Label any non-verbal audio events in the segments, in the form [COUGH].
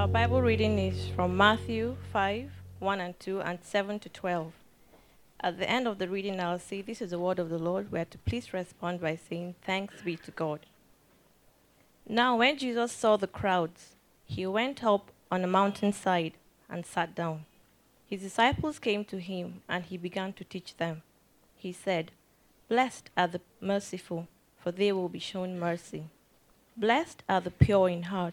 Our Bible reading is from Matthew 5 1 and 2 and 7 to 12. At the end of the reading, I'll say, This is the word of the Lord. We are to please respond by saying, Thanks be to God. Now, when Jesus saw the crowds, he went up on a mountainside and sat down. His disciples came to him, and he began to teach them. He said, Blessed are the merciful, for they will be shown mercy. Blessed are the pure in heart,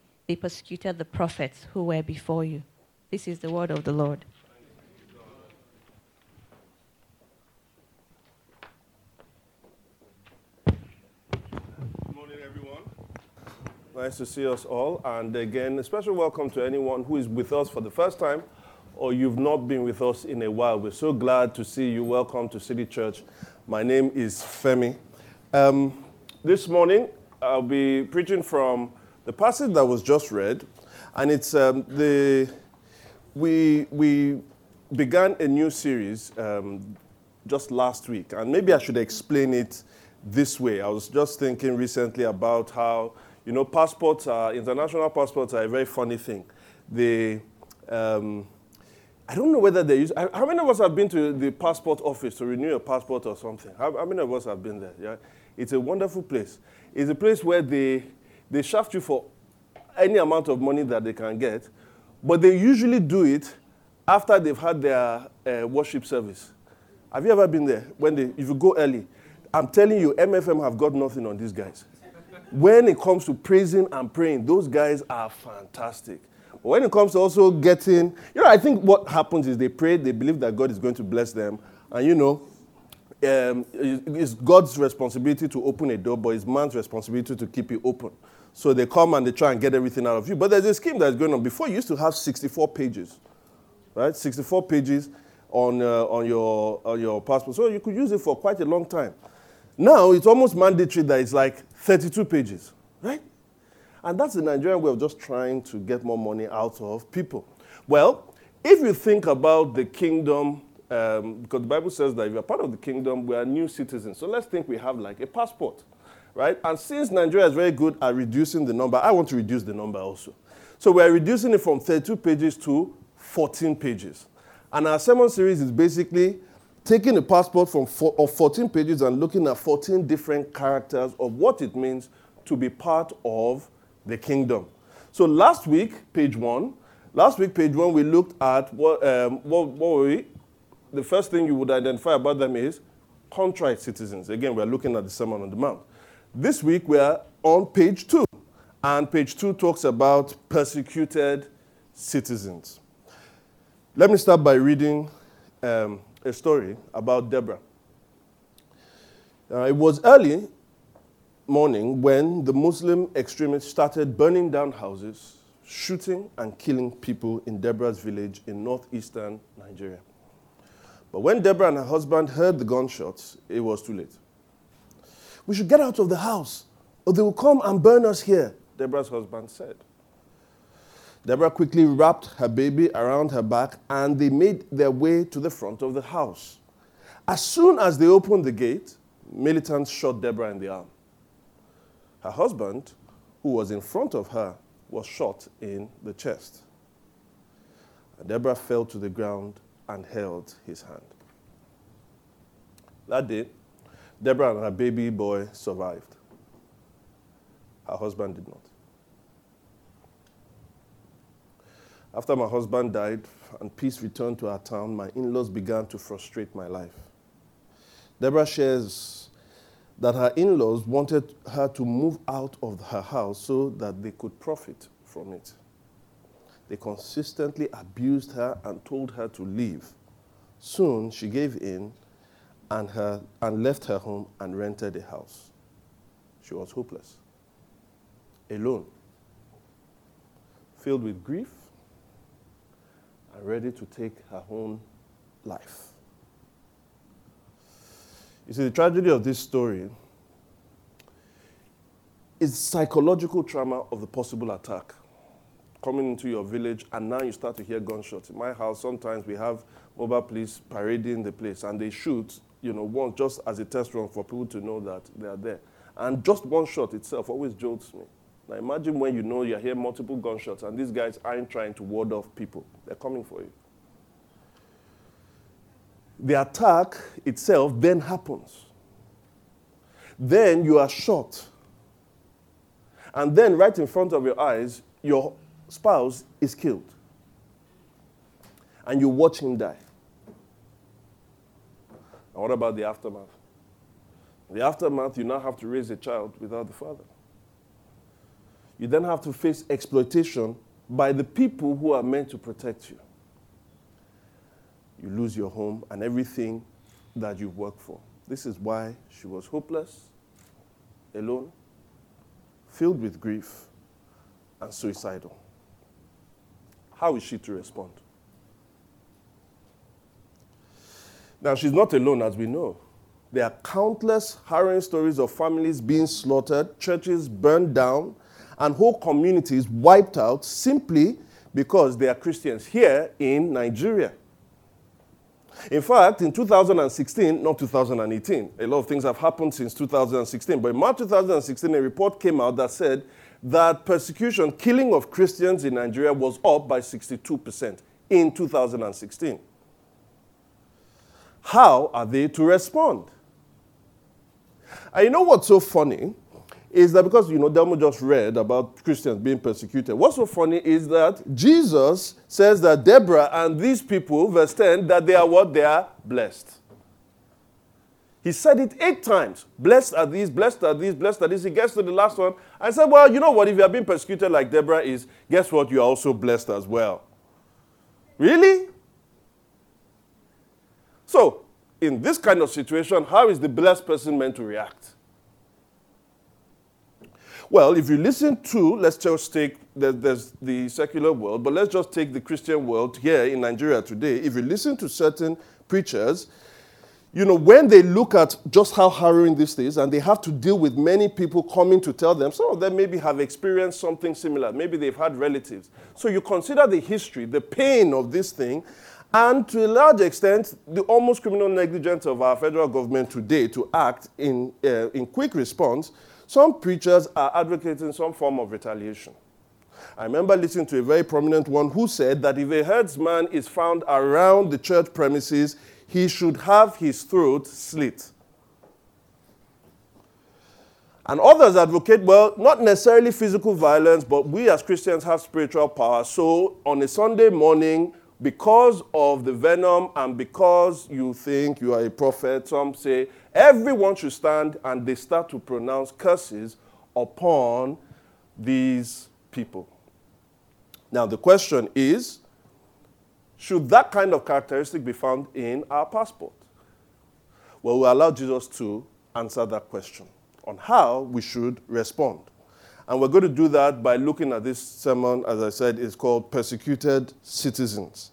they persecuted the prophets who were before you. This is the word of the Lord. Good morning, everyone. Nice to see us all. And again, a special welcome to anyone who is with us for the first time or you've not been with us in a while. We're so glad to see you. Welcome to City Church. My name is Femi. Um, this morning, I'll be preaching from the passage that was just read. And it's um, the, we, we began a new series um, just last week. And maybe I should explain it this way. I was just thinking recently about how, you know, passports are, international passports are a very funny thing. They, um, I don't know whether they use, how many of us have been to the passport office to renew a passport or something? How, how many of us have been there? Yeah? It's a wonderful place. It's a place where they, they shaft you for any amount of money that they can get, but they usually do it after they've had their uh, worship service. Have you ever been there? When they, if you go early, I'm telling you, MFM have got nothing on these guys. when it comes to praising and praying, those guys are fantastic. But when it comes to also getting, you know, I think what happens is they pray, they believe that God is going to bless them, and you know, um, it's God's responsibility to open a door, but it's man's responsibility to keep it open. So they come and they try and get everything out of you. But there's a scheme that's going on. Before, you used to have 64 pages, right? 64 pages on, uh, on, your, on your passport. So you could use it for quite a long time. Now it's almost mandatory that it's like 32 pages, right? And that's the Nigerian way of just trying to get more money out of people. Well, if you think about the kingdom, um, because the Bible says that if you're part of the kingdom, we are new citizens. So let's think we have like a passport, right? And since Nigeria is very good at reducing the number, I want to reduce the number also. So we're reducing it from 32 pages to 14 pages. And our sermon series is basically taking a passport from four, of 14 pages and looking at 14 different characters of what it means to be part of the kingdom. So last week, page one, last week, page one, we looked at what, um, what, what were we? The first thing you would identify about them is contrite citizens. Again, we're looking at the Sermon on the Mount. This week, we're on page two, and page two talks about persecuted citizens. Let me start by reading um, a story about Deborah. Uh, it was early morning when the Muslim extremists started burning down houses, shooting and killing people in Deborah's village in northeastern Nigeria. But when Deborah and her husband heard the gunshots, it was too late. We should get out of the house, or they will come and burn us here, Deborah's husband said. Deborah quickly wrapped her baby around her back and they made their way to the front of the house. As soon as they opened the gate, militants shot Deborah in the arm. Her husband, who was in front of her, was shot in the chest. Deborah fell to the ground and held his hand. That day, Deborah and her baby boy survived. Her husband did not. After my husband died and peace returned to our town, my in laws began to frustrate my life. Deborah shares that her in laws wanted her to move out of her house so that they could profit from it. They consistently abused her and told her to leave. Soon she gave in and, her, and left her home and rented a house. She was hopeless, alone, filled with grief, and ready to take her own life. You see, the tragedy of this story is psychological trauma of the possible attack coming into your village, and now you start to hear gunshots. In my house, sometimes we have mobile police parading the place, and they shoot, you know, once just as a test run for people to know that they are there. And just one shot itself always jolts me. Now imagine when you know you hear multiple gunshots, and these guys aren't trying to ward off people; they're coming for you. The attack itself then happens. Then you are shot. And then, right in front of your eyes, your spouse is killed. And you watch him die. And what about the aftermath? The aftermath, you now have to raise a child without the father. You then have to face exploitation by the people who are meant to protect you. You lose your home and everything that you work for. This is why she was hopeless, alone, filled with grief, and suicidal. How is she to respond? Now, she's not alone, as we know. There are countless harrowing stories of families being slaughtered, churches burned down, and whole communities wiped out simply because they are Christians here in Nigeria. In fact, in 2016, not 2018, a lot of things have happened since 2016, but in March 2016, a report came out that said that persecution, killing of Christians in Nigeria was up by 62% in 2016. How are they to respond? And you know what's so funny? Is that because, you know, Delmo just read about Christians being persecuted. What's so funny is that Jesus says that Deborah and these people, verse 10, that they are what? They are blessed. He said it eight times. Blessed are these, blessed are these, blessed are these. He gets to the last one and said, Well, you know what? If you are being persecuted like Deborah is, guess what? You are also blessed as well. Really? So, in this kind of situation, how is the blessed person meant to react? Well, if you listen to, let's just take, there's the secular world, but let's just take the Christian world here in Nigeria today. If you listen to certain preachers, you know, when they look at just how harrowing this is, and they have to deal with many people coming to tell them, some of them maybe have experienced something similar. Maybe they've had relatives. So you consider the history, the pain of this thing, and to a large extent, the almost criminal negligence of our federal government today to act in, uh, in quick response. Some preachers are advocating some form of retaliation. I remember listening to a very prominent one who said that if a herdsman is found around the church premises, he should have his throat slit. And others advocate, well, not necessarily physical violence, but we as Christians have spiritual power. So on a Sunday morning, because of the venom and because you think you are a prophet, some say everyone should stand and they start to pronounce curses upon these people. Now, the question is should that kind of characteristic be found in our passport? Well, we allow Jesus to answer that question on how we should respond. And we're going to do that by looking at this sermon, as I said, it's called Persecuted Citizens.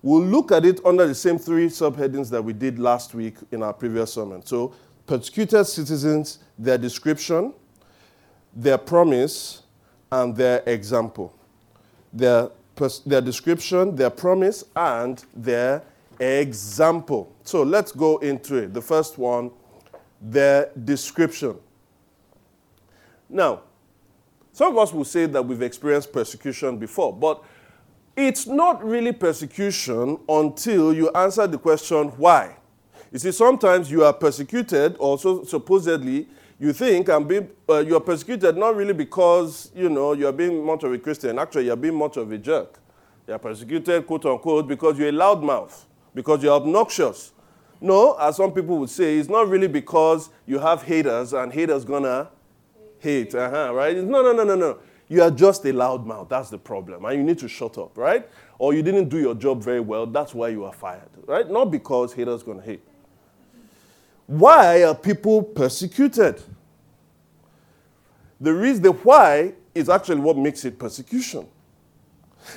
We'll look at it under the same three subheadings that we did last week in our previous sermon. So, persecuted citizens, their description, their promise, and their example. Their their description, their promise, and their example. So let's go into it. The first one, their description. Now, some of us will say that we've experienced persecution before, but it's not really persecution until you answer the question, why? You see, sometimes you are persecuted, also supposedly, you think and be, uh, you are persecuted not really because you know you are being much of a Christian. Actually, you are being much of a jerk. You are persecuted, quote unquote, because you're a loudmouth, because you're obnoxious. No, as some people would say, it's not really because you have haters and haters gonna hate, uh-huh, right? No, no, no, no, no. You are just a loudmouth. That's the problem. And you need to shut up, right? Or you didn't do your job very well. That's why you are fired, right? Not because haters gonna hate. Why are people persecuted? The reason, the why is actually what makes it persecution.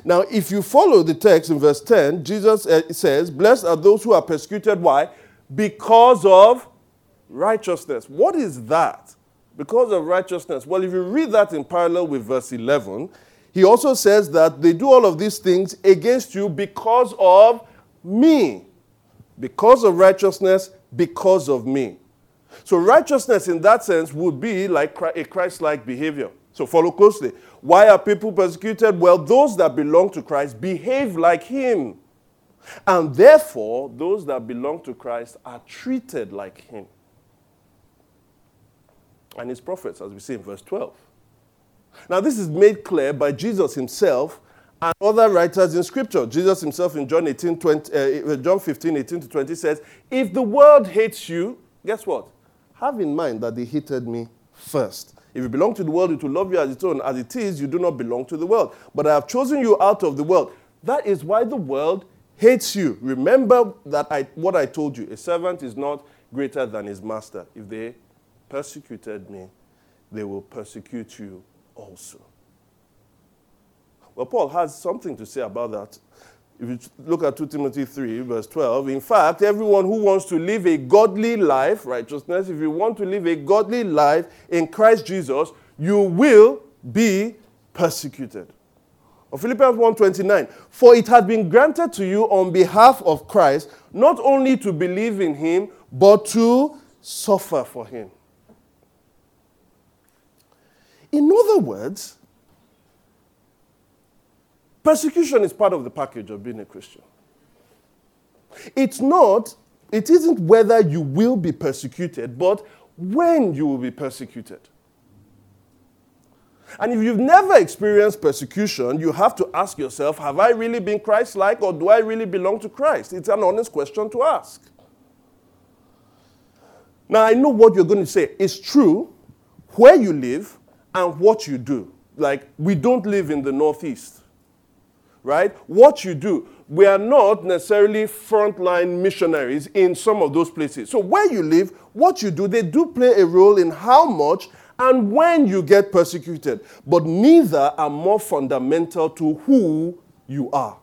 Now, if you follow the text in verse 10, Jesus uh, says, Blessed are those who are persecuted. Why? Because of righteousness. What is that? Because of righteousness. Well, if you read that in parallel with verse 11, he also says that they do all of these things against you because of me. Because of righteousness, because of me. So, righteousness in that sense would be like a Christ like behavior. So, follow closely. Why are people persecuted? Well, those that belong to Christ behave like Him. And therefore, those that belong to Christ are treated like Him. And His prophets, as we see in verse 12. Now, this is made clear by Jesus Himself and other writers in Scripture. Jesus Himself in John, 18, 20, uh, John 15, 18 to 20 says, If the world hates you, guess what? Have in mind that they hated me first. If you belong to the world, it will love you as its own. As it is, you do not belong to the world. But I have chosen you out of the world. That is why the world hates you. Remember that I, what I told you. A servant is not greater than his master. If they persecuted me, they will persecute you also. Well, Paul has something to say about that if you look at 2 Timothy 3, verse 12, in fact, everyone who wants to live a godly life, righteousness, if you want to live a godly life in Christ Jesus, you will be persecuted. Or Philippians 1:29, for it has been granted to you on behalf of Christ not only to believe in him, but to suffer for him. In other words, Persecution is part of the package of being a Christian. It's not, it isn't whether you will be persecuted, but when you will be persecuted. And if you've never experienced persecution, you have to ask yourself Have I really been Christ like, or do I really belong to Christ? It's an honest question to ask. Now, I know what you're going to say. It's true where you live and what you do. Like, we don't live in the Northeast right? What you do. We are not necessarily frontline missionaries in some of those places. So, where you live, what you do, they do play a role in how much and when you get persecuted. But neither are more fundamental to who you are.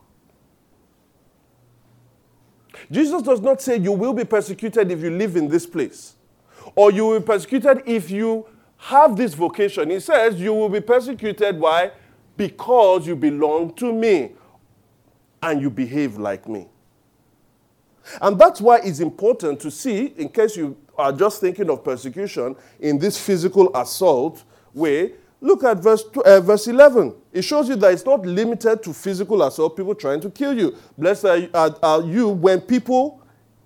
Jesus does not say you will be persecuted if you live in this place, or you will be persecuted if you have this vocation. He says you will be persecuted. Why? because you belong to me and you behave like me. And that's why it's important to see, in case you are just thinking of persecution in this physical assault way, look at verse, uh, verse 11. It shows you that it's not limited to physical assault, people trying to kill you. Blessed are, you when people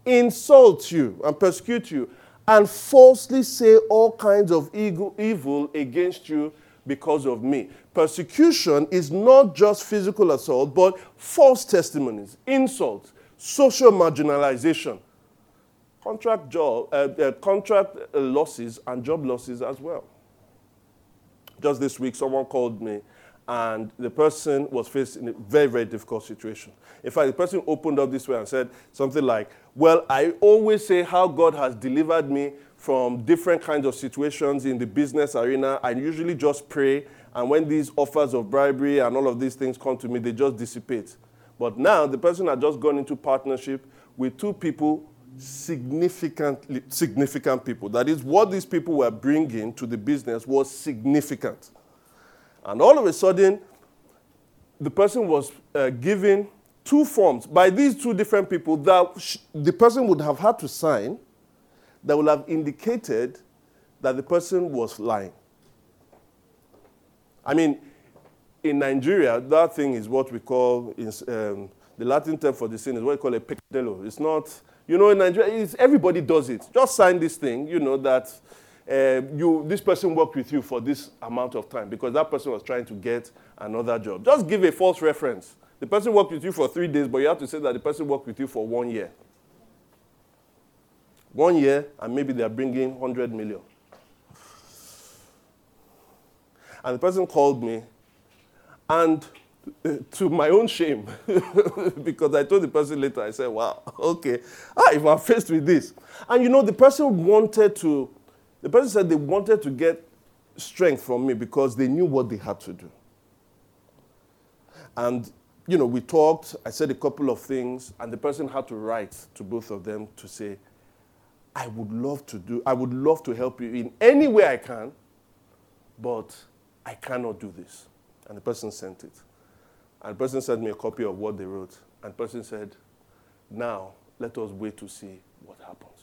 insult you and persecute you and falsely say all kinds of evil, against you because of me. Persecution is not just physical assault, but false testimonies, insults, social marginalization, contract, job, uh, uh, contract losses, and job losses as well. Just this week, someone called me and the person was faced in a very, very difficult situation. In fact, the person opened up this way and said something like, Well, I always say how God has delivered me from different kinds of situations in the business arena. I usually just pray, and when these offers of bribery and all of these things come to me, they just dissipate. But now the person had just gone into partnership with two people, significantly significant people. That is, what these people were bringing to the business was significant. And all of a sudden, the person was uh, given two forms by these two different people that the person would have had to sign that would have indicated that the person was lying. I mean, in Nigeria, that thing is what we call, in, um, the Latin term for the sin is what we call a peccadillo. It's not, you know, in Nigeria, everybody does it. Just sign this thing, you know, that uh, you, this person worked with you for this amount of time because that person was trying to get another job. Just give a false reference The person worked with you for three days, but you have to say that the person worked with you for one year. One year, and maybe they are bringing 100 million. And the person called me, and uh, to my own shame, [LAUGHS] because I told the person later, I said, wow, [LAUGHS] okay, ah, if I'm faced with this. And you know, the person wanted to, the person said they wanted to get strength from me because they knew what they had to do. And, you know, we talked, I said a couple of things, and the person had to write to both of them to say, I would love to do, I would love to help you in any way I can, but I cannot do this. And the person sent it. And the person sent me a copy of what they wrote. And the person said, Now let us wait to see what happens.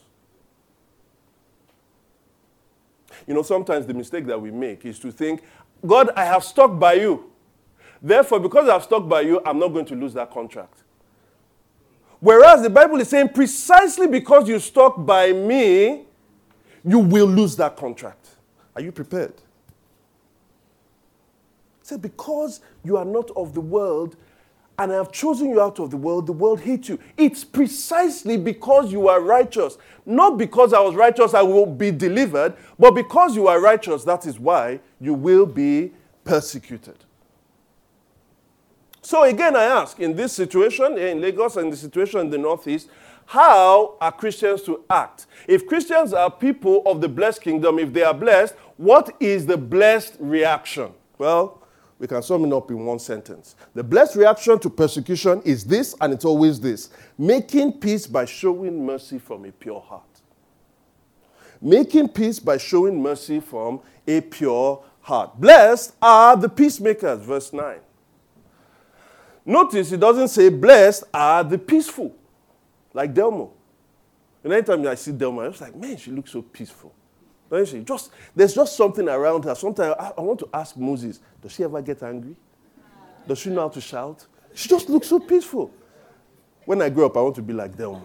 You know, sometimes the mistake that we make is to think, God, I have stuck by you. Therefore, because I've stuck by you, I'm not going to lose that contract. Whereas the Bible is saying, precisely because you stuck by me, you will lose that contract. Are you prepared? Say, because you are not of the world, and I have chosen you out of the world, the world hates you. It's precisely because you are righteous. Not because I was righteous, I will be delivered, but because you are righteous, that is why you will be persecuted. So again, I ask in this situation in Lagos and the situation in the Northeast, how are Christians to act? If Christians are people of the blessed kingdom, if they are blessed, what is the blessed reaction? Well, we can sum it up in one sentence. The blessed reaction to persecution is this, and it's always this making peace by showing mercy from a pure heart. Making peace by showing mercy from a pure heart. Blessed are the peacemakers, verse 9. Notice it doesn't say, Blessed are the peaceful, like Delmo. And anytime I see Delmo, I'm just like, Man, she looks so peaceful. Don't she? Just, there's just something around her. Sometimes I, I want to ask Moses, Does she ever get angry? Does she know how to shout? She just looks so peaceful. When I grow up, I want to be like them.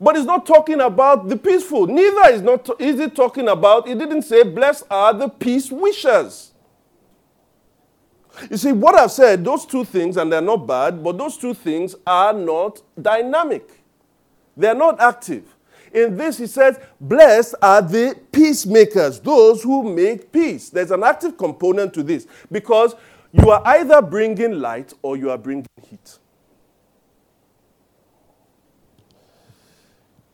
But it's not talking about the peaceful. Neither is, not, is it talking about, it didn't say, blessed are the peace wishers. You see, what I've said, those two things, and they're not bad, but those two things are not dynamic. They're not active. In this, he says, Blessed are the peacemakers, those who make peace. There's an active component to this because you are either bringing light or you are bringing heat.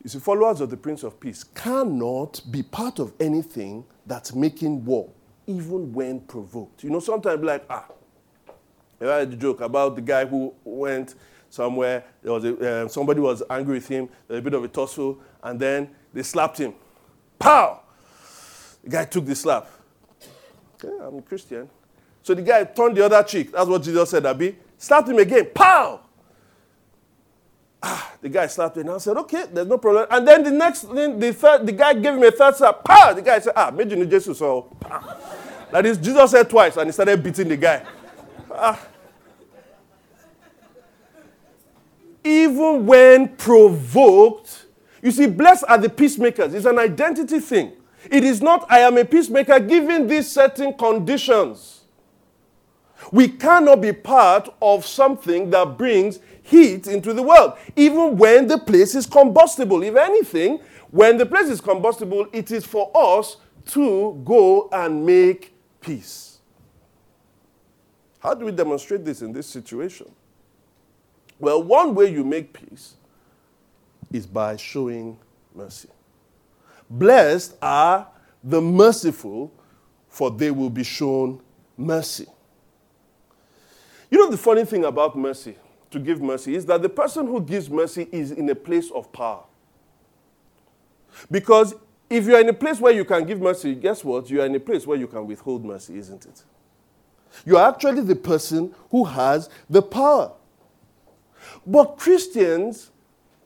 You see, followers of the Prince of Peace cannot be part of anything that's making war even when provoked. You know, sometimes like, ah, I had a joke about the guy who went somewhere, there was a, uh, somebody was angry with him, there was a bit of a tussle, and then they slapped him. Pow! The guy took the slap. Okay, I'm a Christian. So the guy turned the other cheek. That's what Jesus said, Abi. Slapped him again. Pow! Ah, the guy slapped him. And said, okay, there's no problem. And then the next thing, the, third, the guy gave him a third slap. Pow! The guy said, ah, made you Jesus. So, pow. That is, Jesus said twice, and he started beating the guy. Ah. Even when provoked, you see, blessed are the peacemakers. It's an identity thing. It is not, I am a peacemaker given these certain conditions. We cannot be part of something that brings heat into the world, even when the place is combustible. If anything, when the place is combustible, it is for us to go and make peace. How do we demonstrate this in this situation? Well, one way you make peace is by showing mercy. Blessed are the merciful, for they will be shown mercy. You know, the funny thing about mercy, to give mercy, is that the person who gives mercy is in a place of power. Because if you're in a place where you can give mercy, guess what? You are in a place where you can withhold mercy, isn't it? You are actually the person who has the power. But Christians,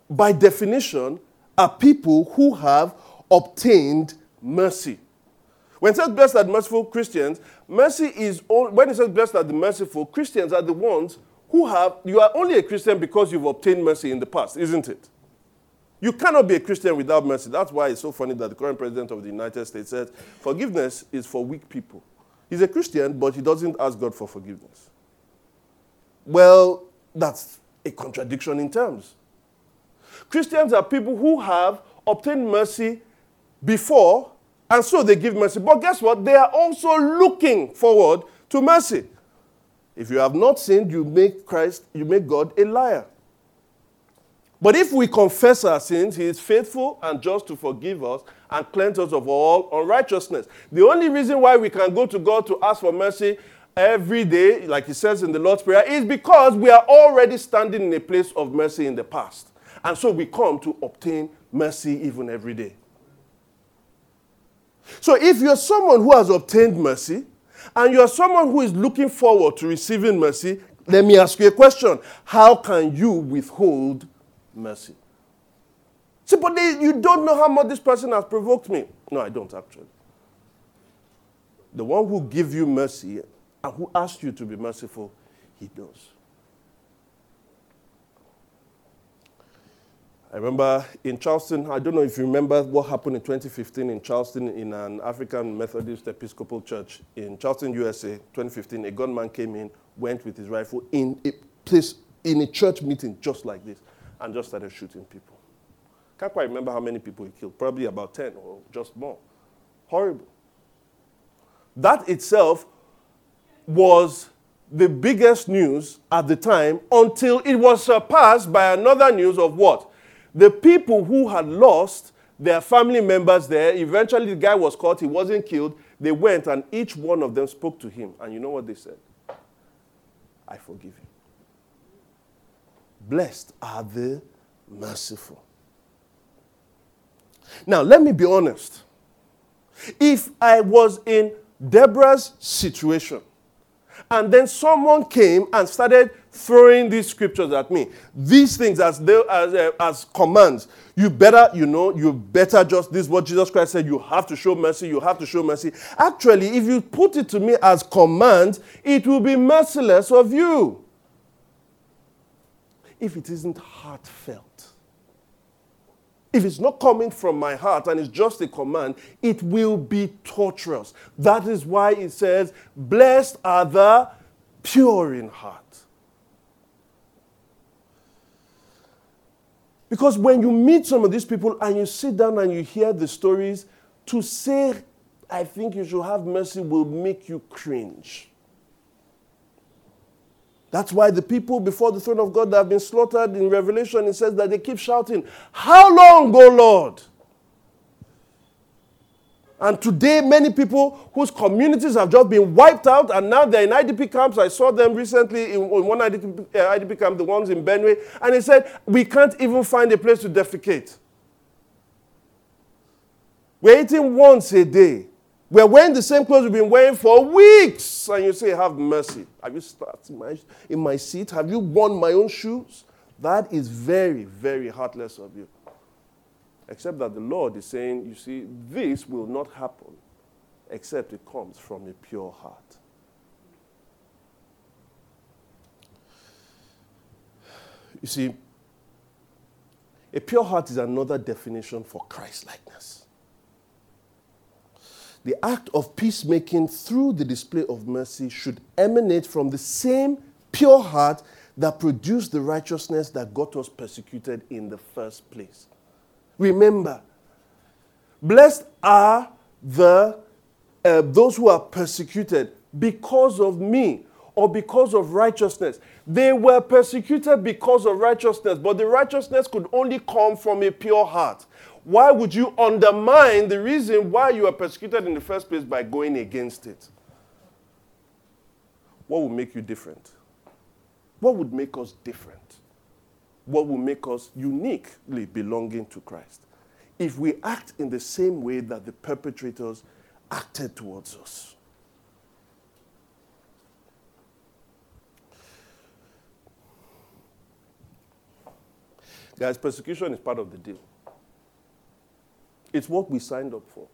by definition, are people who have obtained mercy. When it says blessed are the merciful Christians, mercy is all, when it says blessed are the merciful, Christians are the ones who have, you are only a Christian because you've obtained mercy in the past, isn't it? You cannot be a Christian without mercy. That's why it's so funny that the current president of the United States says forgiveness is for weak people. He's a Christian, but he doesn't ask God for forgiveness. Well, that's a contradiction in terms. Christians are people who have obtained mercy before, and so they give mercy. But guess what? They are also looking forward to mercy. If you have not sinned, you make Christ, you make God a liar. But if we confess our sins, He is faithful and just to forgive us and cleanse us of all unrighteousness. The only reason why we can go to God to ask for mercy every day, like He says in the Lord's Prayer, is because we are already standing in a place of mercy in the past. And so we come to obtain mercy even every day. So if you're someone who has obtained mercy and you're someone who is looking forward to receiving mercy, let me ask you a question How can you withhold mercy. See, but they, you don't know how much this person has provoked me. No, I don't actually. The one who gives you mercy and who asks you to be merciful, he does. I remember in Charleston, I don't know if you remember what happened in 2015 in Charleston in an African Methodist Episcopal church in Charleston, USA, 2015. A gunman came in, went with his rifle in a place, in a church meeting just like this and just started shooting people. Can't quite remember how many people he killed, probably about 10 or just more. Horrible. That itself was the biggest news at the time until it was surpassed by another news of what? The people who had lost their family members there, eventually the guy was caught, he wasn't killed. They went and each one of them spoke to him. And you know what they said? I forgive you. Blessed are the merciful. Now, let me be honest. If I was in Deborah's situation, and then someone came and started throwing these scriptures at me, these things as, they, as, uh, as commands, you better, you know, you better just, this what Jesus Christ said, you have to show mercy, you have to show mercy. Actually, if you put it to me as commands, it will be merciless of you if it isn't heartfelt. If it's not coming from my heart and it's just a command, it will be torturous. That is why it says, Blessed are the pure in heart. Because when you meet some of these people and you sit down and you hear the stories, to say, I think you should have mercy will make you cringe. That's why the people before the throne of God that have been slaughtered in Revelation, it says that they keep shouting, How long, O Lord? And today, many people whose communities have just been wiped out and now they're in IDP camps. I saw them recently in, one IDP, uh, IDP camp, the ones in Benue, and they said, We can't even find a place to defecate. We're eating once a day. We're wearing the same clothes we've been wearing for weeks. And you say, Have mercy. Have you started in my, in my seat? Have you worn my own shoes? That is very, very heartless of you. Except that the Lord is saying, You see, this will not happen except it comes from a pure heart. You see, a pure heart is another definition for Christ likeness the act of peacemaking through the display of mercy should emanate from the same pure heart that produced the righteousness that got us persecuted in the first place. Remember, blessed are the uh, those who are persecuted because of me or because of righteousness. They were persecuted because of righteousness, but the righteousness could only come from a pure heart. Why would you undermine the reason why you are persecuted in the first place by going against it? What would make you different? What would make us different? What will make us uniquely belonging to Christ? If we act in the same way that the perpetrators acted towards us. Guys, persecution is part of the deal. It's what we signed up for.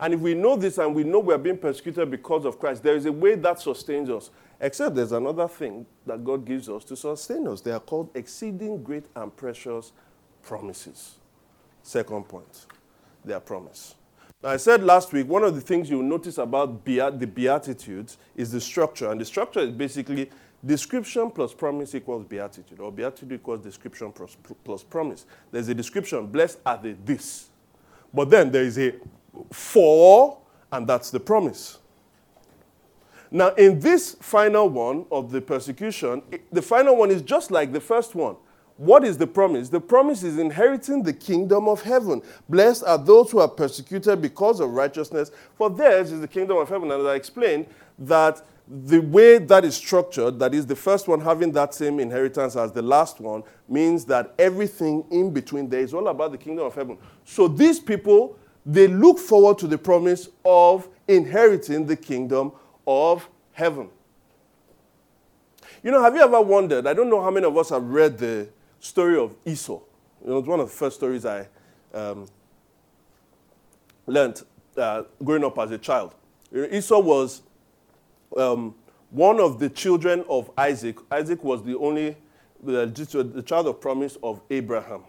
And if we know this and we know we're being persecuted because of Christ, there is a way that sustains us. Except there's another thing that God gives us to sustain us. They are called exceeding great and precious promises. Second point, they are promise. I said last week, one of the things you'll notice about the Beatitudes is the structure. And the structure is basically description plus promise equals beatitude, or beatitude equals description plus, plus promise. There's a description, blessed are the this. But then there is a for, and that's the promise. Now, in this final one of the persecution, the final one is just like the first one. What is the promise? The promise is inheriting the kingdom of heaven. Blessed are those who are persecuted because of righteousness, for theirs is the kingdom of heaven. And as I explained, that the way that is structured, that is the first one having that same inheritance as the last one, means that everything in between there is all about the kingdom of heaven. So these people, they look forward to the promise of inheriting the kingdom of heaven. You know, have you ever wondered? I don't know how many of us have read the story of Esau. You know, it's one of the first stories I um, learned uh, growing up as a child. Esau was um, one of the children of Isaac. Isaac was the only, the, the child of promise of Abraham.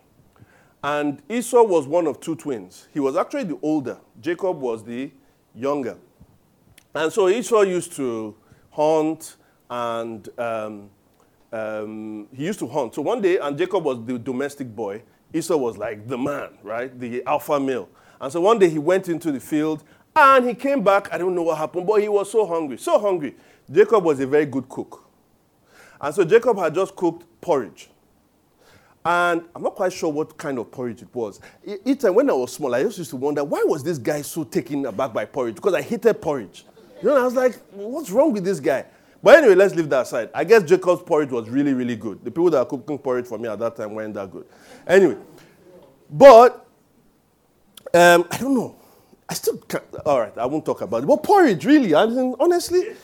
And Esau was one of two twins. He was actually the older. Jacob was the younger. And so Esau used to hunt and um, um, he used to hunt. So one day, and Jacob was the domestic boy, Esau was like the man, right? The alpha male. And so one day he went into the field and he came back. I don't know what happened, but he was so hungry, so hungry. Jacob was a very good cook. And so Jacob had just cooked porridge. And I'm not quite sure what kind of porridge it was. Each time when I was small, I just used to wonder why was this guy so taken aback by porridge? Because I hated porridge. You know, I was like, what's wrong with this guy? But anyway, let's leave that aside. I guess Jacob's porridge was really, really good. The people that were cooking porridge for me at that time weren't that good. Anyway, but um, I don't know. I still can't. All right, I won't talk about it. But porridge, really, I mean, honestly.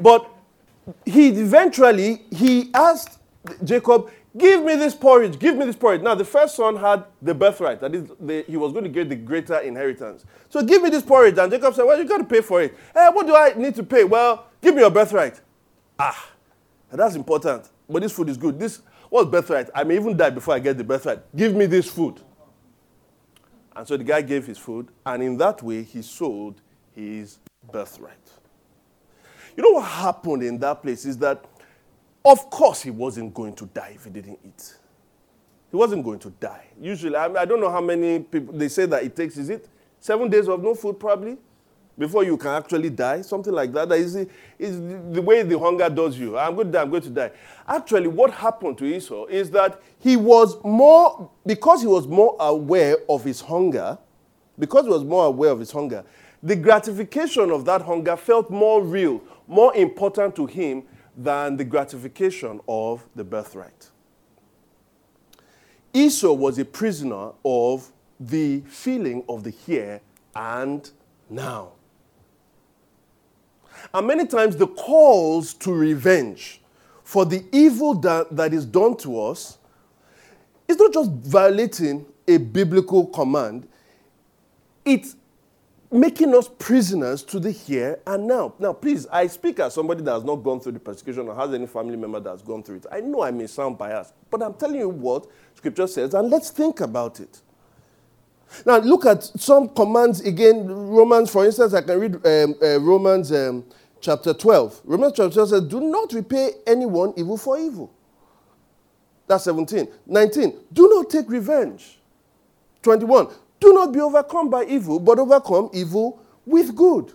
But he eventually he asked Jacob, "Give me this porridge. Give me this porridge." Now the first son had the birthright. That is, the, he was going to get the greater inheritance. So give me this porridge. And Jacob said, "Well, you got to pay for it. Eh, what do I need to pay? Well, give me your birthright." Ah, that's important. But this food is good. This what's birthright? I may even die before I get the birthright. Give me this food. And so the guy gave his food, and in that way, he sold his birthright. You know what happened in that place is that, of course, he wasn't going to die if he didn't eat. He wasn't going to die. Usually, I, mean, I don't know how many people they say that it takes, is it seven days of no food, probably? Before you can actually die, something like that. That is, is the way the hunger does you. I'm going to die, I'm going to die. Actually, what happened to Esau is that he was more, because he was more aware of his hunger, because he was more aware of his hunger, the gratification of that hunger felt more real, more important to him than the gratification of the birthright. Esau was a prisoner of the feeling of the here and now. And many times the calls to revenge for the evil that, that is done to us is not just violating a biblical command, it's making us prisoners to the here and now. Now, please, I speak as somebody that has not gone through the persecution or has any family member that has gone through it. I know I may sound biased, but I'm telling you what Scripture says, and let's think about it. Now, look at some commands again. Romans, for instance, I can read um, uh, Romans um, chapter 12. Romans chapter 12 says, Do not repay anyone evil for evil. That's 17. 19. Do not take revenge. 21. Do not be overcome by evil, but overcome evil with good.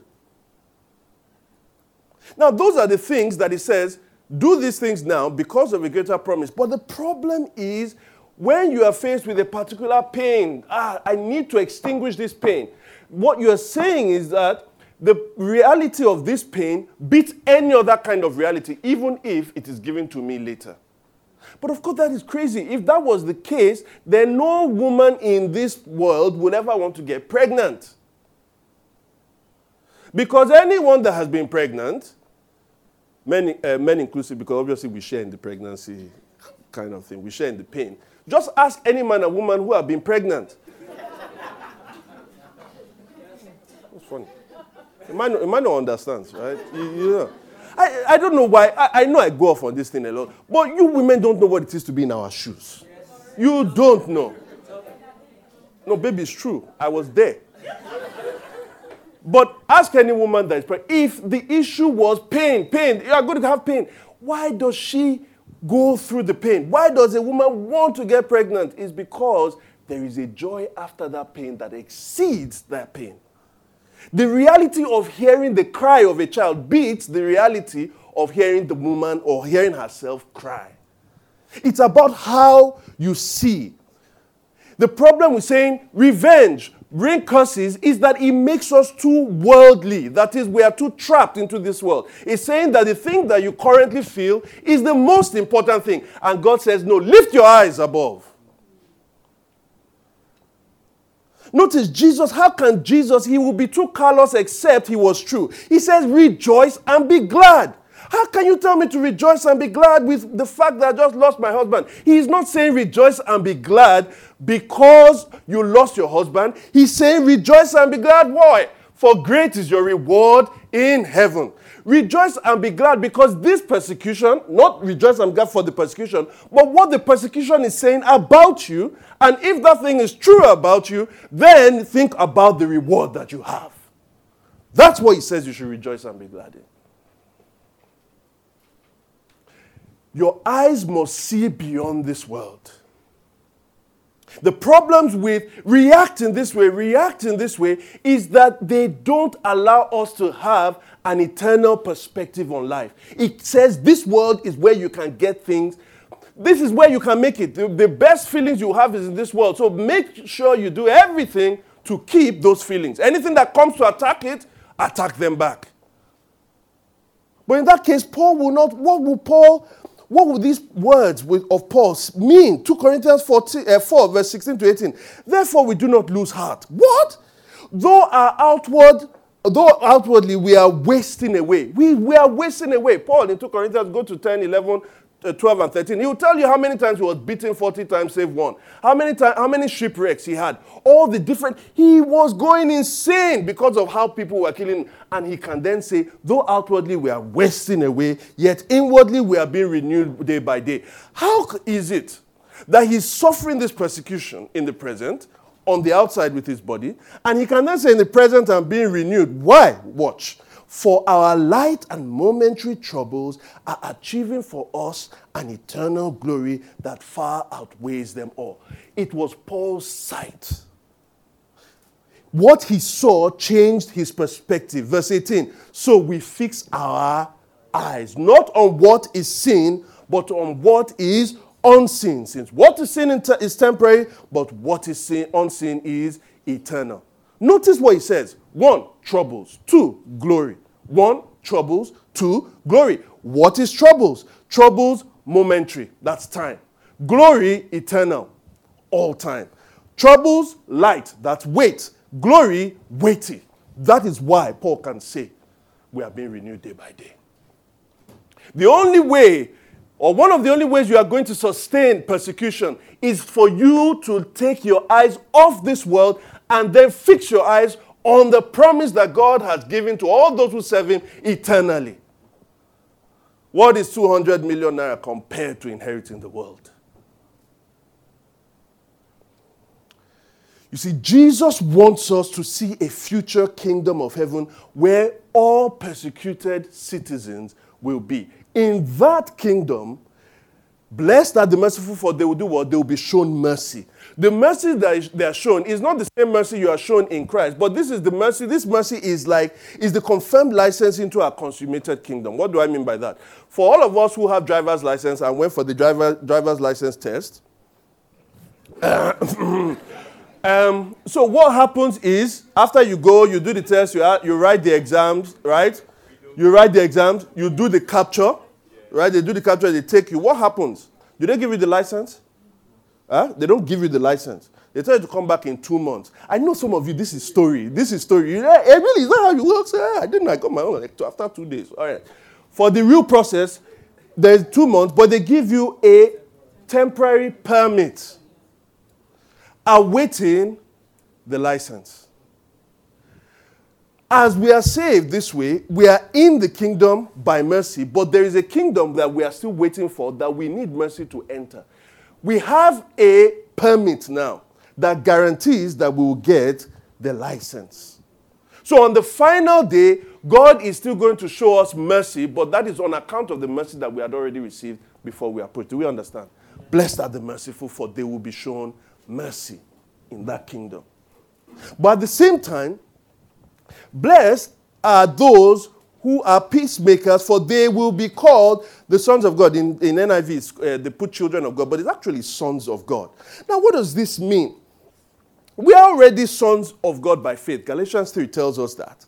Now, those are the things that he says, do these things now because of a greater promise. But the problem is when you are faced with a particular pain, ah, I need to extinguish this pain. What you are saying is that the reality of this pain beats any other kind of reality, even if it is given to me later. But of course, that is crazy. If that was the case, then no woman in this world would ever want to get pregnant. Because anyone that has been pregnant, men, uh, men inclusive, because obviously we share in the pregnancy kind of thing, we share in the pain. Just ask any man or woman who have been pregnant. [LAUGHS] That's funny. You might you right? You, you know. I, I don't know why. I, I know I go off on this thing a lot. But you women don't know what it is to be in our shoes. You don't know. No, baby, it's true. I was there. But ask any woman that is pregnant, if the issue was pain, pain, you are going to have pain, why does she go through the pain? Why does a woman want to get pregnant? It's because there is a joy after that pain that exceeds that pain. The reality of hearing the cry of a child beats the reality of hearing the woman or hearing herself cry. It's about how you see. The problem with saying revenge, bring curses is that it makes us too worldly. That is, we are too trapped into this world. It's saying that the thing that you currently feel is the most important thing. And God says, no, lift your eyes above. Notice Jesus, how can Jesus, he will be too callous except he was true. He says, rejoice and be glad. How can you tell me to rejoice and be glad with the fact that I just lost my husband? He is not saying rejoice and be glad because you lost your husband. He's saying rejoice and be glad. Why? For great is your reward in heaven. Rejoice and be glad because this persecution, not rejoice and be glad for the persecution, but what the persecution is saying about you. And if that thing is true about you, then think about the reward that you have. That's what he says you should rejoice and be glad in. Your eyes must see beyond this world. The problems with reacting this way, reacting this way, is that they don't allow us to have an eternal perspective on life. It says this world is where you can get things. This is where you can make it. The, best feelings you have is in this world. So make sure you do everything to keep those feelings. Anything that comes to attack it, attack them back. But in that case, Paul will not, what will Paul what would these words of Paul mean? 2 Corinthians 14, uh, 4, verse 16 to 18. Therefore, we do not lose heart. What? Though our outward, though outwardly we are wasting away. We, we are wasting away. Paul in 2 Corinthians, go to 10, 11, uh, Uh, 12 and 13, he will tell you how many times he was beaten 40 times, save one. How many, time, how many shipwrecks he had. All the different. He was going insane because of how people were killing. And he can then say, though outwardly we are wasting away, yet inwardly we are being renewed day by day. How is it that he's suffering this persecution in the present, on the outside with his body, and he can then say in the present, I'm being renewed? Why? Watch. For our light and momentary troubles are achieving for us an eternal glory that far outweighs them all. It was Paul's sight. What he saw changed his perspective. Verse 18 So we fix our eyes not on what is seen, but on what is unseen. Since what is seen is temporary, but what is seen, unseen is eternal. Notice what he says one, troubles, two, glory. One, troubles. Two, glory. What is troubles? Troubles, momentary. That's time. Glory, eternal. All time. Troubles, light. That's weight. Glory, weighty. That is why Paul can say we are being renewed day by day. The only way, or one of the only ways you are going to sustain persecution, is for you to take your eyes off this world and then fix your eyes on the promise that God has given to all those who serve Him eternally. What is 200 million naira compared to inheriting the world? You see, Jesus wants us to see a future kingdom of heaven where all persecuted citizens will be. In that kingdom, blessed are the merciful, for they will do what? They will be shown mercy. The mercy that they are shown is not the same mercy you are shown in Christ, but this is the mercy. This mercy is like is the confirmed license into a consummated kingdom. What do I mean by that? For all of us who have driver's license and went for the driver, driver's license test, [COUGHS] um, so what happens is after you go, you do the test, you, are, you write the exams, right? You write the exams, you do the capture, right? They do the capture, they take you. What happens? Do they give you the license? Huh? They don't give you the license. They tell you to come back in two months. I know some of you, this is story. This is story. Yeah, eh, really, is that how you work? Yeah, I didn't. I got my own like, after two days. All right. For the real process, there's two months, but they give you a temporary permit awaiting the license. As we are saved this way, we are in the kingdom by mercy, but there is a kingdom that we are still waiting for that we need mercy to enter we have a permit now that guarantees that we will get the license. So on the final day, God is still going to show us mercy, but that is on account of the mercy that we had already received before we approach. Do we understand? Blessed are the merciful, for they will be shown mercy in that kingdom. But at the same time, blessed are those who are peacemakers, for they will be called the sons of God. In, in NIV, uh, they put children of God, but it's actually sons of God. Now, what does this mean? We are already sons of God by faith. Galatians 3 tells us that.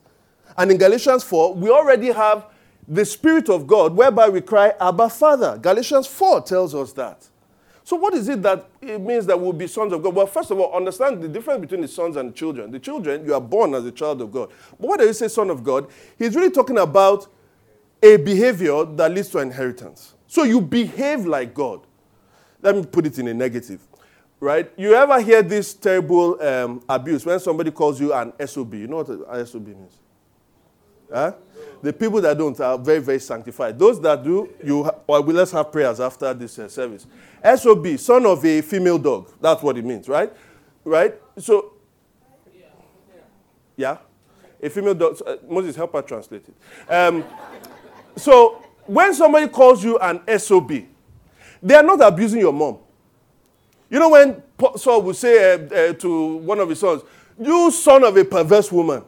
And in Galatians 4, we already have the Spirit of God whereby we cry, Abba, Father. Galatians 4 tells us that. So, what is it that it means that we'll be sons of God? Well, first of all, understand the difference between the sons and the children. The children, you are born as a child of God. But does he say, son of God? He's really talking about a behavior that leads to inheritance. So, you behave like God. Let me put it in a negative, right? You ever hear this terrible um, abuse when somebody calls you an SOB? You know what an SOB means? Huh? The people that don't are very, very sanctified. Those that do, you ha- well, let's have prayers after this uh, service. SOB, son of a female dog. That's what it means, right? Right? So, yeah? A female dog. Uh, Moses, help her translate it. Um, so, when somebody calls you an SOB, they are not abusing your mom. You know when Saul would say uh, uh, to one of his sons, You son of a perverse woman.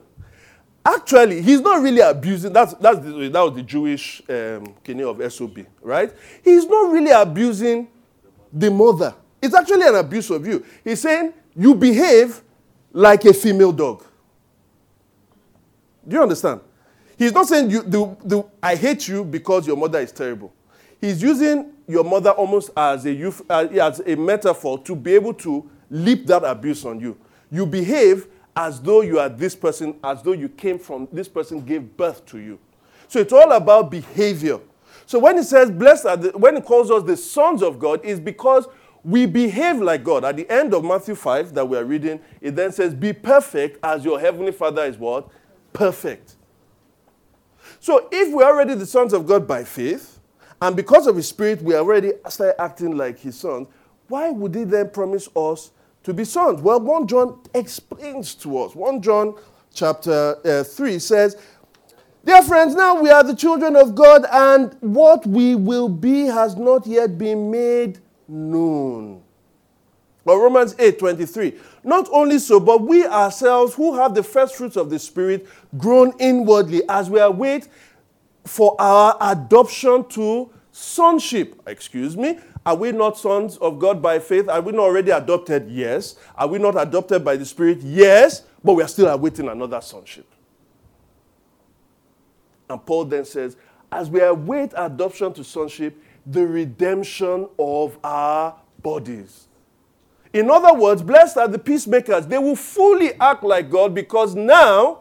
Actually, he's not really abusing. That's, that's the, that was the Jewish um, of SOB, right? He's not really abusing the mother. It's actually an abuse of you. He's saying you behave like a female dog. Do you understand? He's not saying you, the, the, I hate you because your mother is terrible. He's using your mother almost as a, uh, as a metaphor to be able to leap that abuse on you. You behave as though you are this person, as though you came from this person gave birth to you. So it's all about behavior. So when he says blessed are the, when he calls us the sons of God, is because we behave like God. At the end of Matthew 5 that we are reading, it then says, Be perfect as your heavenly Father is what? Perfect. So if we're already the sons of God by faith, and because of his spirit we are already acting like his sons, why would he then promise us to be sons? Well, 1 John explains to us. 1 John chapter uh, 3 says, Dear friends, now we are the children of God, and what we will be has not yet been made known. But Romans 8 23. Not only so, but we ourselves who have the first fruits of the Spirit groan inwardly as we await for our adoption to sonship. Excuse me. Are we not sons of God by faith? Are we not already adopted? Yes. Are we not adopted by the Spirit? Yes. But we are still awaiting another sonship. And Paul then says, as we await adoption to sonship, the redemption of our bodies. In other words, blessed are the peacemakers. They will fully act like God because now,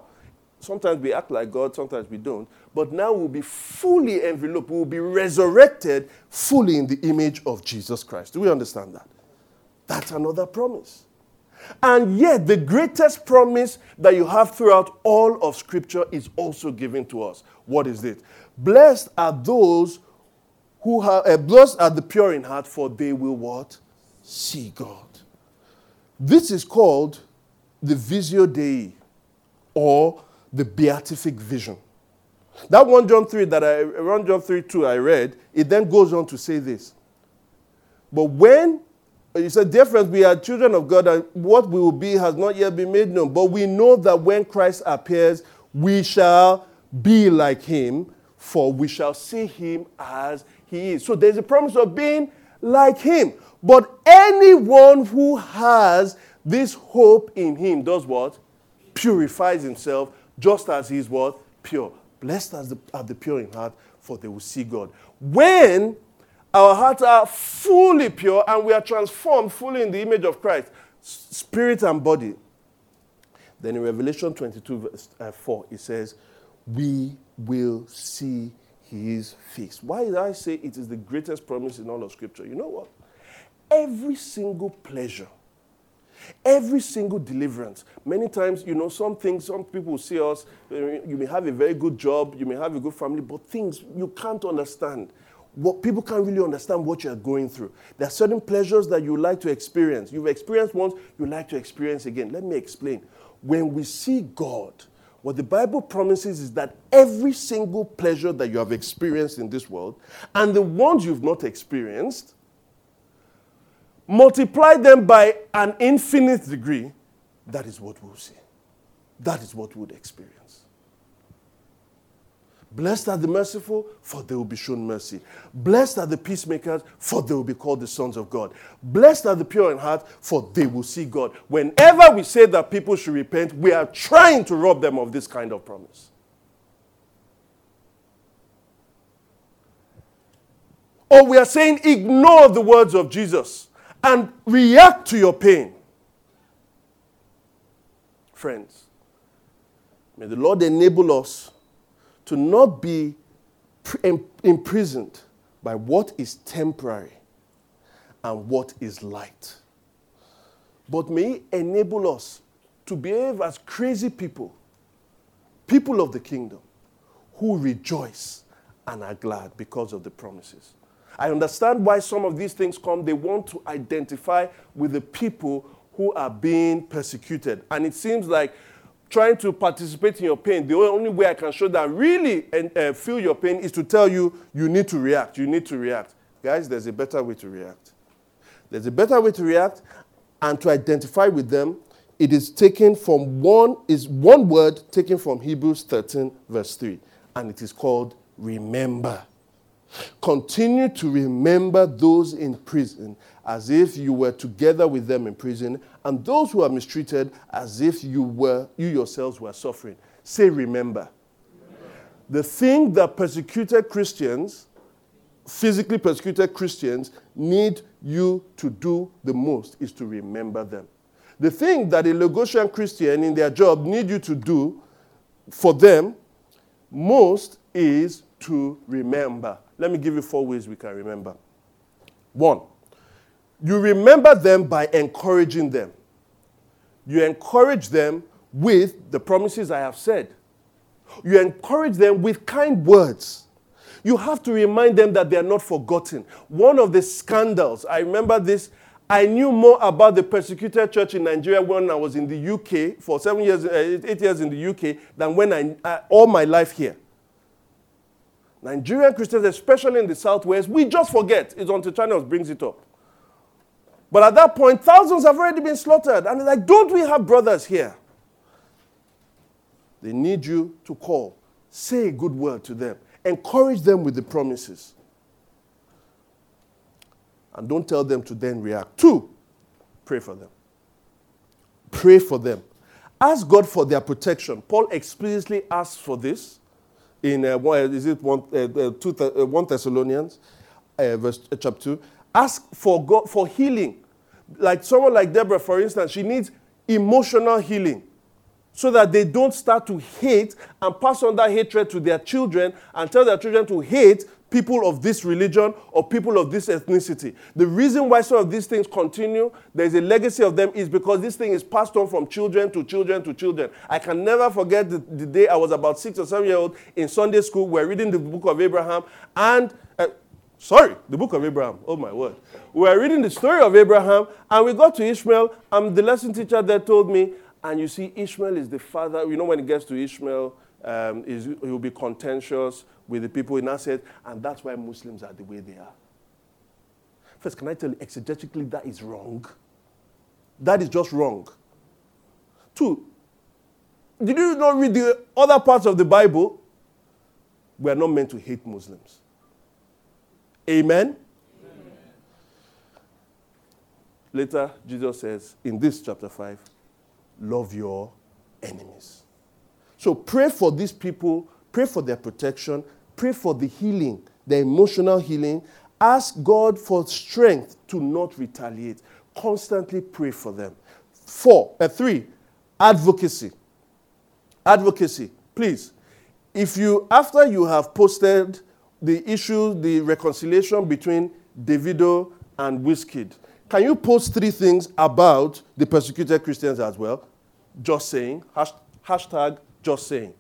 sometimes we act like God, sometimes we don't, but now we'll be fully enveloped, we'll be resurrected fully in the image of Jesus Christ. Do we understand that? That's another promise. And yet, the greatest promise that you have throughout all of Scripture is also given to us. What is it? Blessed are those who have, uh, blessed are the pure in heart, for they will what? See God. This is called the Visio Dei, or the beatific vision. That 1 John 3 that I 1 John 3 2 I read, it then goes on to say this. But when he said, Dear friends, we are children of God, and what we will be has not yet been made known. But we know that when Christ appears, we shall be like him, for we shall see him as he is. So there's a promise of being like him. But anyone who has this hope in him does what? Purifies himself just as he is what? Pure. Blessed as the, are the pure in heart, for they will see God. When our hearts are fully pure and we are transformed fully in the image of Christ, spirit and body. Then in Revelation 22, verse uh, 4, it says, We will see his face. Why did I say it is the greatest promise in all of Scripture? You know what? Every single pleasure, every single deliverance. Many times, you know, some things, some people see us, you may have a very good job, you may have a good family, but things you can't understand what people can't really understand what you're going through. There are certain pleasures that you like to experience. You've experienced once, you like to experience again. Let me explain. When we see God, What the Bible promises is that every single pleasure that you have experienced in this world and the ones you've not experienced, multiply them by an infinite degree, that is what we'll see. That is what we'll experience. Blessed are the merciful, for they will be shown mercy. Blessed are the peacemakers, for they will be called the sons of God. Blessed are the pure in heart, for they will see God. Whenever we say that people should repent, we are trying to rob them of this kind of promise. Or we are saying, ignore the words of Jesus and react to your pain. Friends, may the Lord enable us to not be imprisoned by what is temporary and what is light. But may enable us to behave as crazy people, people of the kingdom, who rejoice and are glad because of the promises. I understand why some of these things come. They want to identify with the people who are being persecuted. And it seems like trying to participate in your pain, the only way I can show that really and, uh, feel your pain is to tell you you need to react. You need to react. Guys, there's a better way to react. There's a better way to react and to identify with them. It is taken from one is one word taken from Hebrews 13 verse 3 and it is called remember. Continue to remember those in prison as if you were together with them in prison, and those who are mistreated as if you were you yourselves were suffering. Say remember. The thing that persecuted Christians, physically persecuted Christians, need you to do the most is to remember them. The thing that a Lagosian Christian in their job need you to do for them most is to remember. Let me give you four ways we can remember. One, you remember them by encouraging them. You encourage them with the promises I have said. You encourage them with kind words. You have to remind them that they are not forgotten. One of the scandals, I remember this, I knew more about the persecuted church in Nigeria when I was in the UK for seven years, uh, eight years in the UK than when I, all my life here. Nigerian Christians, especially in the Southwest, we just forget. It's until China brings it up. But at that point, thousands have already been slaughtered. And like, don't we have brothers here? They need you to call. Say a good word to them. Encourage them with the promises. And don't tell them to then react. Two, pray for them. Pray for them. Ask God for their protection. Paul explicitly asks for this in uh, is it one, uh, uh two, uh, 1 Thessalonians, uh, verse, uh, chapter 2. Ask for God for healing. Like someone like Deborah, for instance, she needs emotional healing so that they don't start to hate and pass on that hatred to their children and tell their children to hate people of this religion or people of this ethnicity. The reason why some of these things continue, there's a legacy of them, is because this thing is passed on from children to children to children. I can never forget the, the day I was about six or seven years old in Sunday school. We're reading the book of Abraham, and uh, sorry, the book of Abraham. Oh my word. We were reading the story of Abraham, and we got to Ishmael, and the lesson teacher there told me, and you see, Ishmael is the father. You know, when it gets to Ishmael, um, is, he will be contentious with the people in Asset, and that's why Muslims are the way they are. First, can I tell you, exegetically, that is wrong. That is just wrong. Two, did you not read the other parts of the Bible? We are not meant to hate Muslims. Amen? Amen? Later, Jesus says in this chapter 5, love your enemies. So pray for these people, pray for their protection, Pray for the healing, the emotional healing. Ask God for strength to not retaliate. Constantly pray for them. Four, uh, three, advocacy. Advocacy. Please, if you, after you have posted the issue, the reconciliation between Davido and Wizkid, can you post three things about the persecuted Christians as well? Just saying. Hashtag just saying.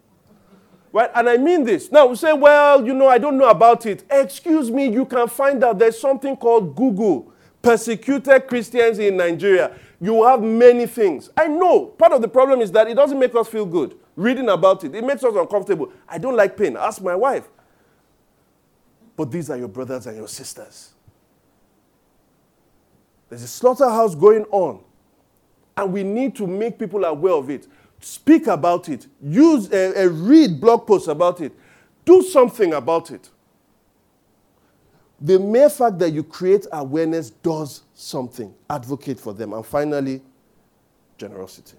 Right? And I mean this. Now we say, well, you know, I don't know about it. Excuse me, you can find out there's something called Google, persecuted Christians in Nigeria. You have many things. I know part of the problem is that it doesn't make us feel good. reading about it. It makes us uncomfortable. I don't like pain. Ask my wife. But these are your brothers and your sisters. There's a slaughterhouse going on, and we need to make people aware of it. Speak about it. Use a, a read blog posts about it. Do something about it. The mere fact that you create awareness does something. Advocate for them. And finally, generosity.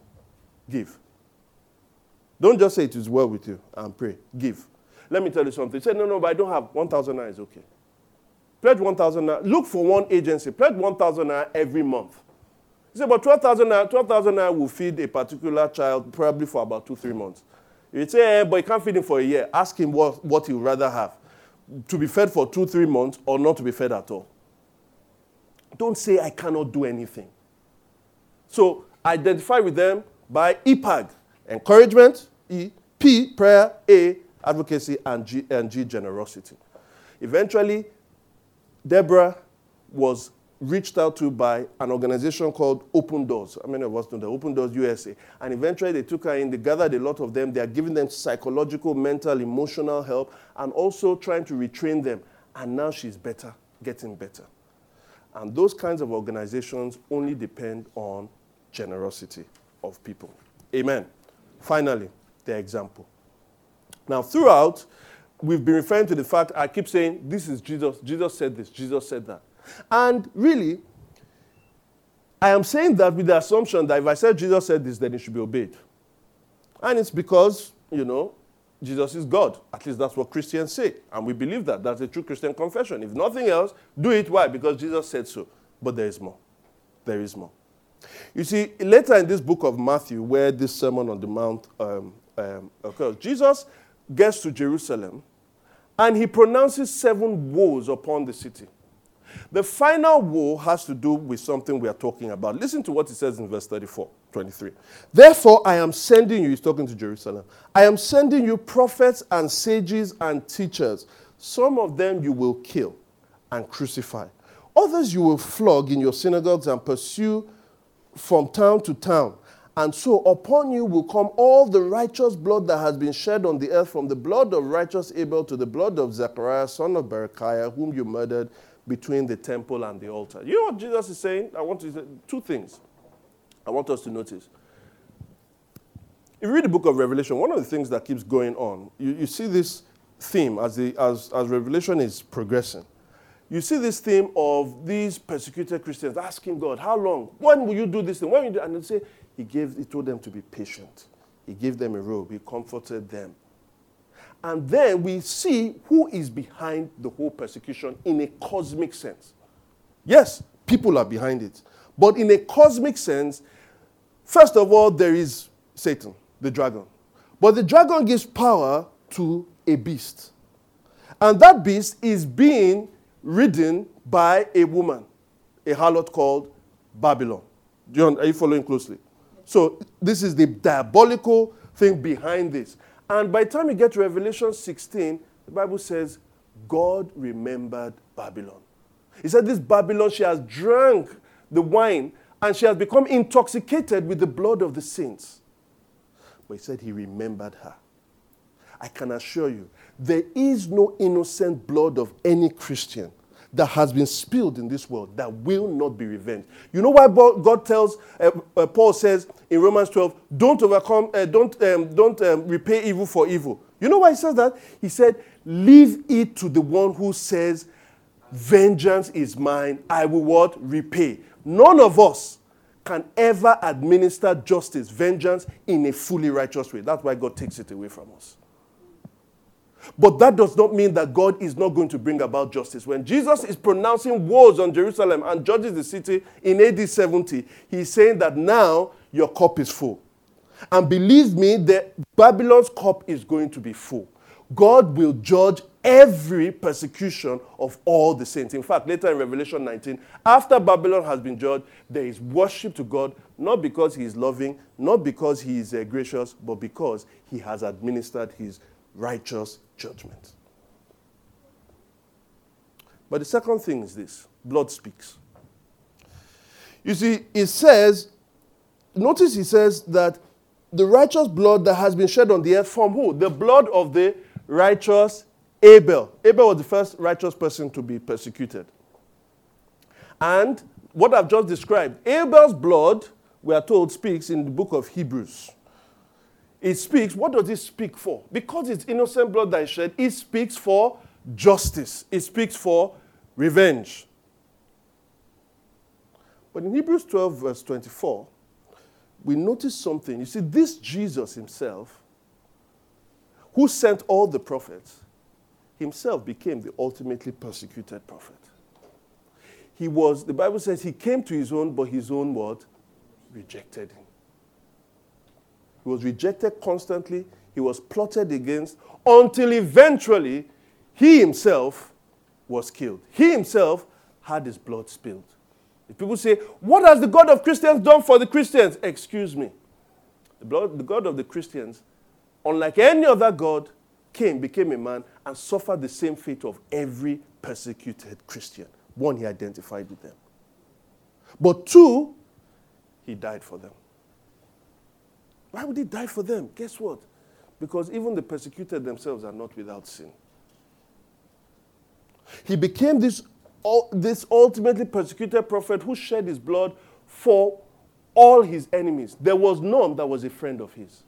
Give. Don't just say it is well with you and pray. Give. Let me tell you something. Say, no, no, but I don't have 1,000 naira is okay. Pledge 1,000 naira. Look for one agency. Pledge 1,000 naira every month. You say, but 12,000 naira, 12,000 naira will feed a particular child probably for about two, three months. You say, eh, but you can't feed him for a year. Ask him what, what he would rather have to be fed for two, three months or not to be fed at all. Don't say, I cannot do anything. So identify with them by EPAG, encouragement, E, P, prayer, A, advocacy, and G, and G, generosity. Eventually, Deborah was reached out to by an organization called Open Doors. I mean, it was the Open Doors USA. And eventually they took her in, they gathered a lot of them. They are giving them psychological, mental, emotional help, and also trying to retrain them. And now she's better, getting better. And those kinds of organizations only depend on generosity of people. Amen. Finally, the example. Now, throughout, we've been referring to the fact, I keep saying, this is Jesus. Jesus said this, Jesus said that. And really, I am saying that with the assumption that if I said Jesus said this, then it should be obeyed. And it's because, you know, Jesus is God. At least that's what Christians say. And we believe that. That's a true Christian confession. If nothing else, do it. Why? Because Jesus said so. But there is more. There is more. You see, later in this book of Matthew, where this Sermon on the Mount um, um, occurs, Jesus gets to Jerusalem and he pronounces seven woes upon the city. The final woe has to do with something we are talking about. Listen to what he says in verse 34, 23. Therefore, I am sending you, he's talking to Jerusalem, I am sending you prophets and sages and teachers. Some of them you will kill and crucify, others you will flog in your synagogues and pursue from town to town. And so upon you will come all the righteous blood that has been shed on the earth, from the blood of righteous Abel to the blood of Zechariah, son of Berechiah, whom you murdered between the temple and the altar. You know what Jesus is saying? I want to say two things. I want us to notice. If you read the book of Revelation, one of the things that keeps going on, you, you see this theme as, the, as, as Revelation is progressing. You see this theme of these persecuted Christians asking God, How long? When will you do this thing? When will you do? And they say, He gave, He told them to be patient. He gave them a robe. He comforted them. And then we see who is behind the whole persecution in a cosmic sense. Yes, people are behind it. But in a cosmic sense, first of all, there is Satan, the dragon. But the dragon gives power to a beast. And that beast is being ridden by a woman, a harlot called Babylon. John, are you following closely? So, this is the diabolical thing behind this. And by the time you get to Revelation 16, the Bible says, God remembered Babylon. He said, This Babylon, she has drunk the wine and she has become intoxicated with the blood of the saints. But he said, He remembered her. I can assure you, there is no innocent blood of any Christian that has been spilled in this world that will not be revenged. You know why God tells, uh, uh, Paul says in Romans 12, don't overcome, uh, don't, um, don't um, repay evil for evil. You know why he says that? He said, leave it to the one who says, vengeance is mine, I will what? Repay. None of us can ever administer justice, vengeance in a fully righteous way. That's why God takes it away from us. But that does not mean that God is not going to bring about justice. When Jesus is pronouncing woes on Jerusalem and judges the city in AD 70, he's saying that now your cup is full. And believe me, the Babylon's cup is going to be full. God will judge every persecution of all the saints. In fact, later in Revelation 19, after Babylon has been judged, there is worship to God, not because he is loving, not because he is uh, gracious, but because he has administered his righteous judgment. But the second thing is this blood speaks. You see, it says, notice he says that the righteous blood that has been shed on the earth from who? The blood of the righteous Abel. Abel was the first righteous person to be persecuted. And what I've just described, Abel's blood, we are told, speaks in the book of Hebrews. It speaks, what does it speak for? Because it's innocent blood that is shed, it speaks for justice, it speaks for revenge. But in Hebrews 12, verse 24, we notice something. You see, this Jesus himself, who sent all the prophets, himself became the ultimately persecuted prophet. He was, the Bible says, he came to his own, but his own what? Rejected him. He was rejected constantly. He was plotted against until eventually he himself was killed. He himself had his blood spilled. If people say, What has the God of Christians done for the Christians? Excuse me. The, blood, the God of the Christians, unlike any other God, came, became a man, and suffered the same fate of every persecuted Christian. One, he identified with them. But two, he died for them. Why would he die for them? Guess what? Because even the persecuted themselves are not without sin. He became this, this ultimately persecuted prophet who shed his blood for all his enemies. There was none that was a friend of his.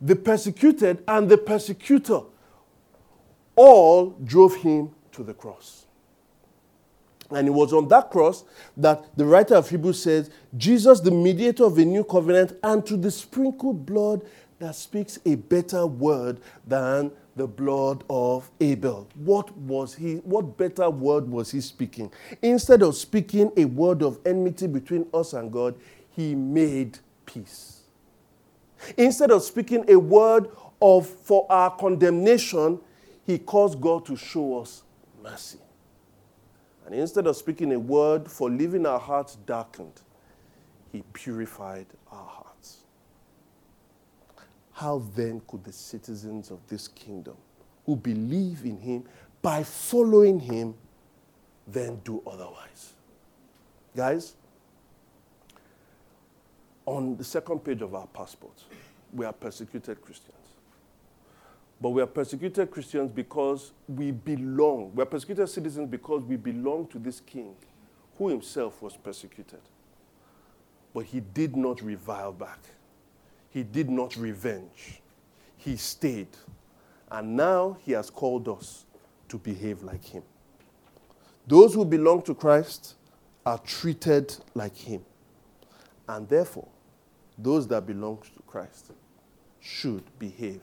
The persecuted and the persecutor all drove him to the cross. And it was on that cross that the writer of Hebrews says, Jesus, the mediator of a new covenant, and to the sprinkled blood that speaks a better word than the blood of Abel. What was he, what better word was he speaking? Instead of speaking a word of enmity between us and God, he made peace. Instead of speaking a word of for our condemnation, he caused God to show us mercy. And instead of speaking a word for leaving our hearts darkened, he purified our hearts. How then could the citizens of this kingdom who believe in him by following him then do otherwise? Guys, on the second page of our passports, we are persecuted Christians. But we are persecuted Christians because we belong. We are persecuted citizens because we belong to this king who himself was persecuted. But he did not revile back, he did not revenge. He stayed. And now he has called us to behave like him. Those who belong to Christ are treated like him. And therefore, those that belong to Christ should behave